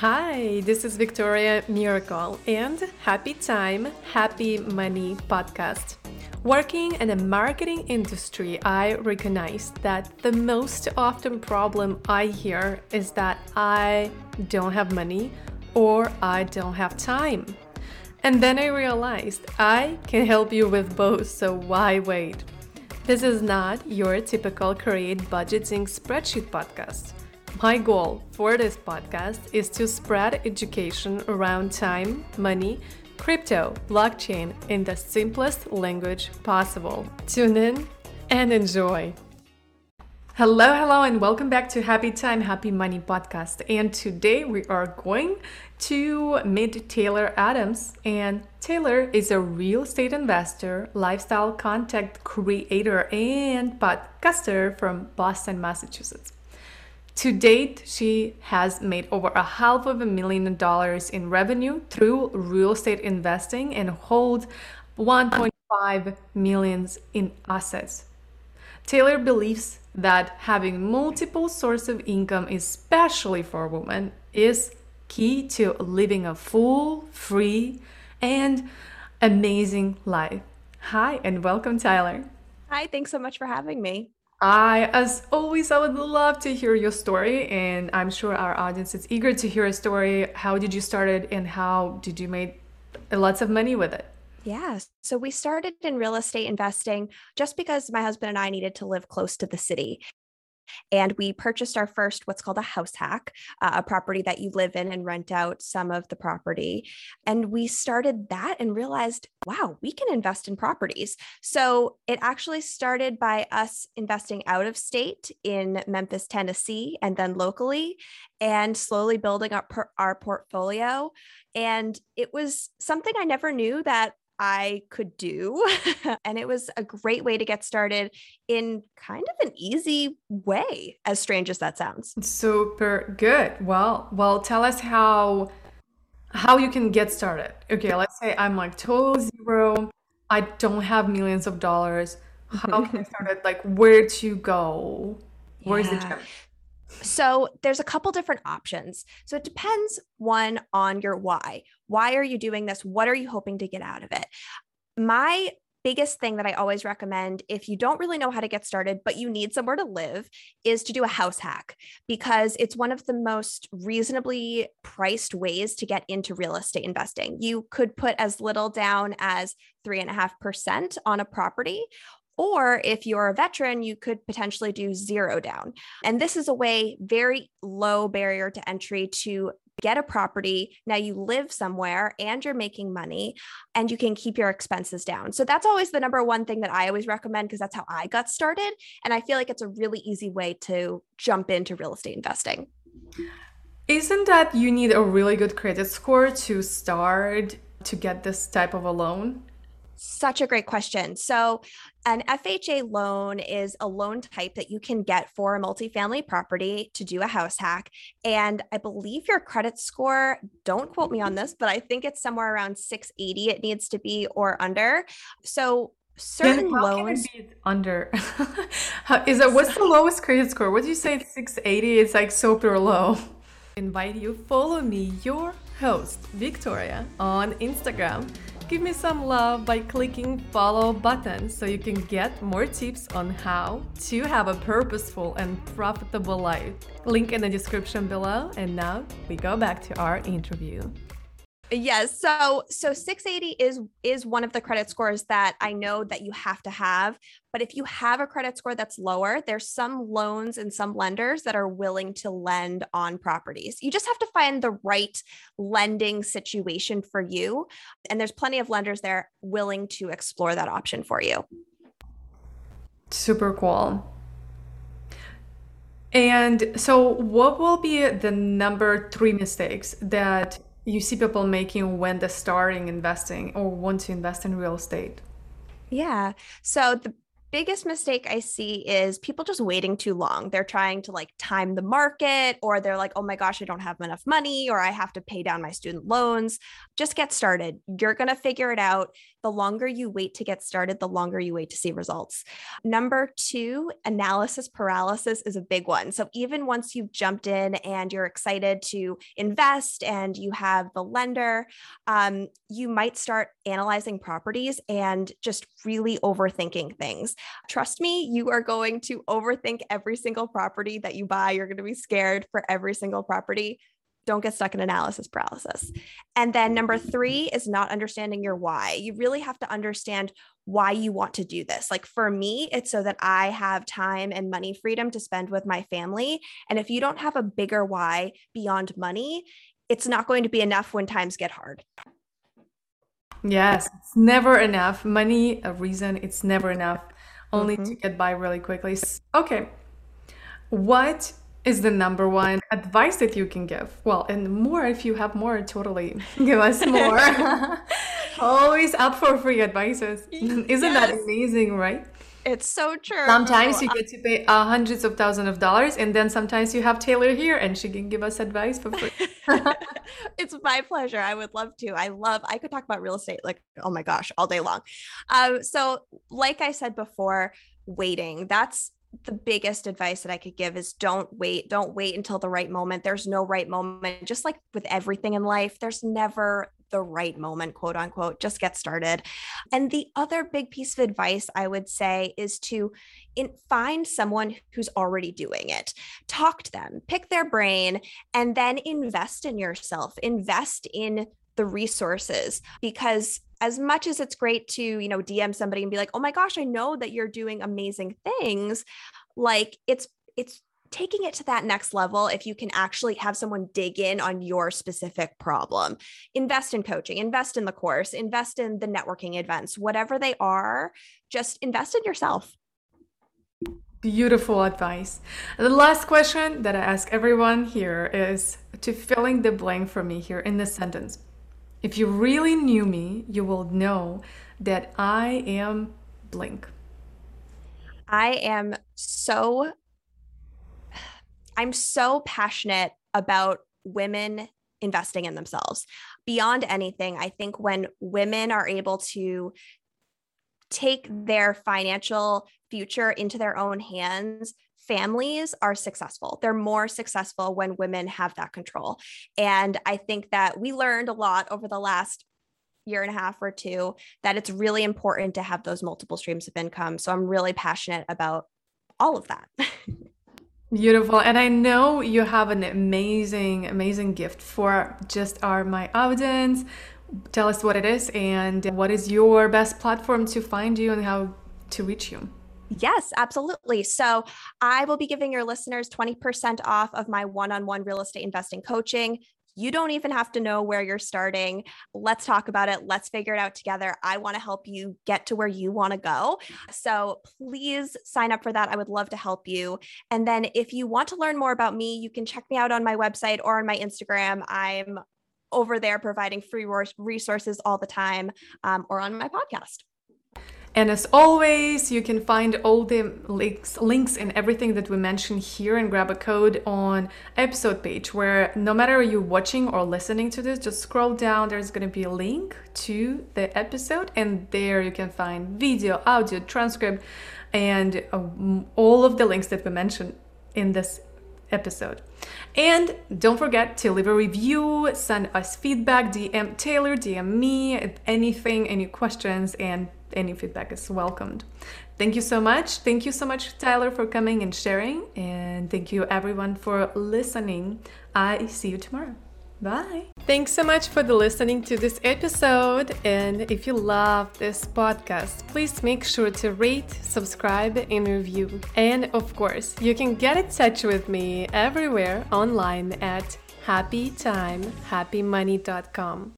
Hi, this is Victoria Miracle and Happy Time, Happy Money podcast. Working in the marketing industry, I recognize that the most often problem I hear is that I don't have money or I don't have time. And then I realized I can help you with both, so why wait? This is not your typical create budgeting spreadsheet podcast. My goal for this podcast is to spread education around time, money, crypto, blockchain in the simplest language possible. Tune in and enjoy. Hello, hello, and welcome back to Happy Time, Happy Money podcast. And today we are going to meet Taylor Adams. And Taylor is a real estate investor, lifestyle content creator, and podcaster from Boston, Massachusetts. To date, she has made over a half of a million dollars in revenue through real estate investing and holds 1.5 millions in assets. Taylor believes that having multiple sources of income, especially for women, is key to living a full, free, and amazing life. Hi, and welcome, Tyler. Hi, thanks so much for having me. I, as always, I would love to hear your story, and I'm sure our audience is eager to hear a story. How did you start it, and how did you make lots of money with it? Yeah. So we started in real estate investing just because my husband and I needed to live close to the city. And we purchased our first, what's called a house hack, uh, a property that you live in and rent out some of the property. And we started that and realized, wow, we can invest in properties. So it actually started by us investing out of state in Memphis, Tennessee, and then locally, and slowly building up our portfolio. And it was something I never knew that I could do. and it was a great way to get started in kind of an easy way, as strange as that sounds. Super good. Well, well, tell us how how you can get started. Okay, let's say I'm like total zero. I don't have millions of dollars. How can I start it? Like where to go? Where's yeah. the gym? So there's a couple different options. So it depends one on your why. Why are you doing this? What are you hoping to get out of it? My biggest thing that I always recommend if you don't really know how to get started, but you need somewhere to live, is to do a house hack because it's one of the most reasonably priced ways to get into real estate investing. You could put as little down as 3.5% on a property, or if you're a veteran, you could potentially do zero down. And this is a way, very low barrier to entry to get a property. Now you live somewhere and you're making money and you can keep your expenses down. So that's always the number one thing that I always recommend because that's how I got started. And I feel like it's a really easy way to jump into real estate investing. Isn't that you need a really good credit score to start to get this type of a loan? Such a great question. So, an FHA loan is a loan type that you can get for a multifamily property to do a house hack. And I believe your credit score, don't quote me on this, but I think it's somewhere around 680 it needs to be or under. So, certain yeah, loans under is it what's the lowest credit score what do you say 680 it's like super low invite you follow me your host victoria on instagram Give me some love by clicking follow button so you can get more tips on how to have a purposeful and profitable life. Link in the description below. And now we go back to our interview. Yes. So so 680 is is one of the credit scores that I know that you have to have. But if you have a credit score that's lower, there's some loans and some lenders that are willing to lend on properties. You just have to find the right lending situation for you. And there's plenty of lenders there willing to explore that option for you. Super cool. And so, what will be the number three mistakes that you see people making when they're starting investing or want to invest in real estate? Yeah. So the biggest mistake I see is people just waiting too long. They're trying to like time the market, or they're like, oh my gosh, I don't have enough money, or I have to pay down my student loans. Just get started. You're going to figure it out. The longer you wait to get started, the longer you wait to see results. Number two, analysis paralysis is a big one. So even once you've jumped in and you're excited to invest and you have the lender, um, you might start analyzing properties and just really overthinking things. Trust me, you are going to overthink every single property that you buy. You're going to be scared for every single property. Don't get stuck in analysis paralysis. And then number three is not understanding your why. You really have to understand why you want to do this. Like for me, it's so that I have time and money freedom to spend with my family. And if you don't have a bigger why beyond money, it's not going to be enough when times get hard. Yes, it's never enough. Money, a reason, it's never enough only mm-hmm. to get by really quickly. Okay. What is the number one advice that you can give? Well, and more if you have more, totally give us more. Always up for free advices. Isn't yes. that amazing, right? It's so true. Sometimes you get to pay uh, hundreds of thousands of dollars, and then sometimes you have Taylor here, and she can give us advice for free. it's my pleasure. I would love to. I love. I could talk about real estate like oh my gosh all day long. Um, so like I said before, waiting. That's the biggest advice that I could give is don't wait. Don't wait until the right moment. There's no right moment. Just like with everything in life, there's never the right moment, quote unquote. Just get started. And the other big piece of advice I would say is to in, find someone who's already doing it. Talk to them, pick their brain, and then invest in yourself. Invest in the resources because as much as it's great to you know dm somebody and be like oh my gosh i know that you're doing amazing things like it's it's taking it to that next level if you can actually have someone dig in on your specific problem invest in coaching invest in the course invest in the networking events whatever they are just invest in yourself Beautiful advice. The last question that I ask everyone here is to filling the blank for me here in this sentence. If you really knew me, you will know that I am blank. I am so I'm so passionate about women investing in themselves. Beyond anything, I think when women are able to take their financial future into their own hands, families are successful. They're more successful when women have that control. And I think that we learned a lot over the last year and a half or two that it's really important to have those multiple streams of income. So I'm really passionate about all of that. Beautiful. And I know you have an amazing, amazing gift for just our my audience. Tell us what it is and what is your best platform to find you and how to reach you. Yes, absolutely. So I will be giving your listeners 20% off of my one on one real estate investing coaching. You don't even have to know where you're starting. Let's talk about it. Let's figure it out together. I want to help you get to where you want to go. So please sign up for that. I would love to help you. And then if you want to learn more about me, you can check me out on my website or on my Instagram. I'm over there providing free resources all the time um, or on my podcast. And as always, you can find all the links, links and everything that we mentioned here and grab a code on episode page where no matter you're watching or listening to this, just scroll down. There's going to be a link to the episode and there you can find video, audio, transcript, and uh, all of the links that we mentioned in this episode. And don't forget to leave a review, send us feedback, DM Taylor, DM me, anything, any questions, and any feedback is welcomed. Thank you so much. Thank you so much, Tyler, for coming and sharing. And thank you, everyone, for listening. I see you tomorrow. Bye. Thanks so much for the listening to this episode. And if you love this podcast, please make sure to rate, subscribe, and review. And of course, you can get in touch with me everywhere online at happytimehappymoney.com.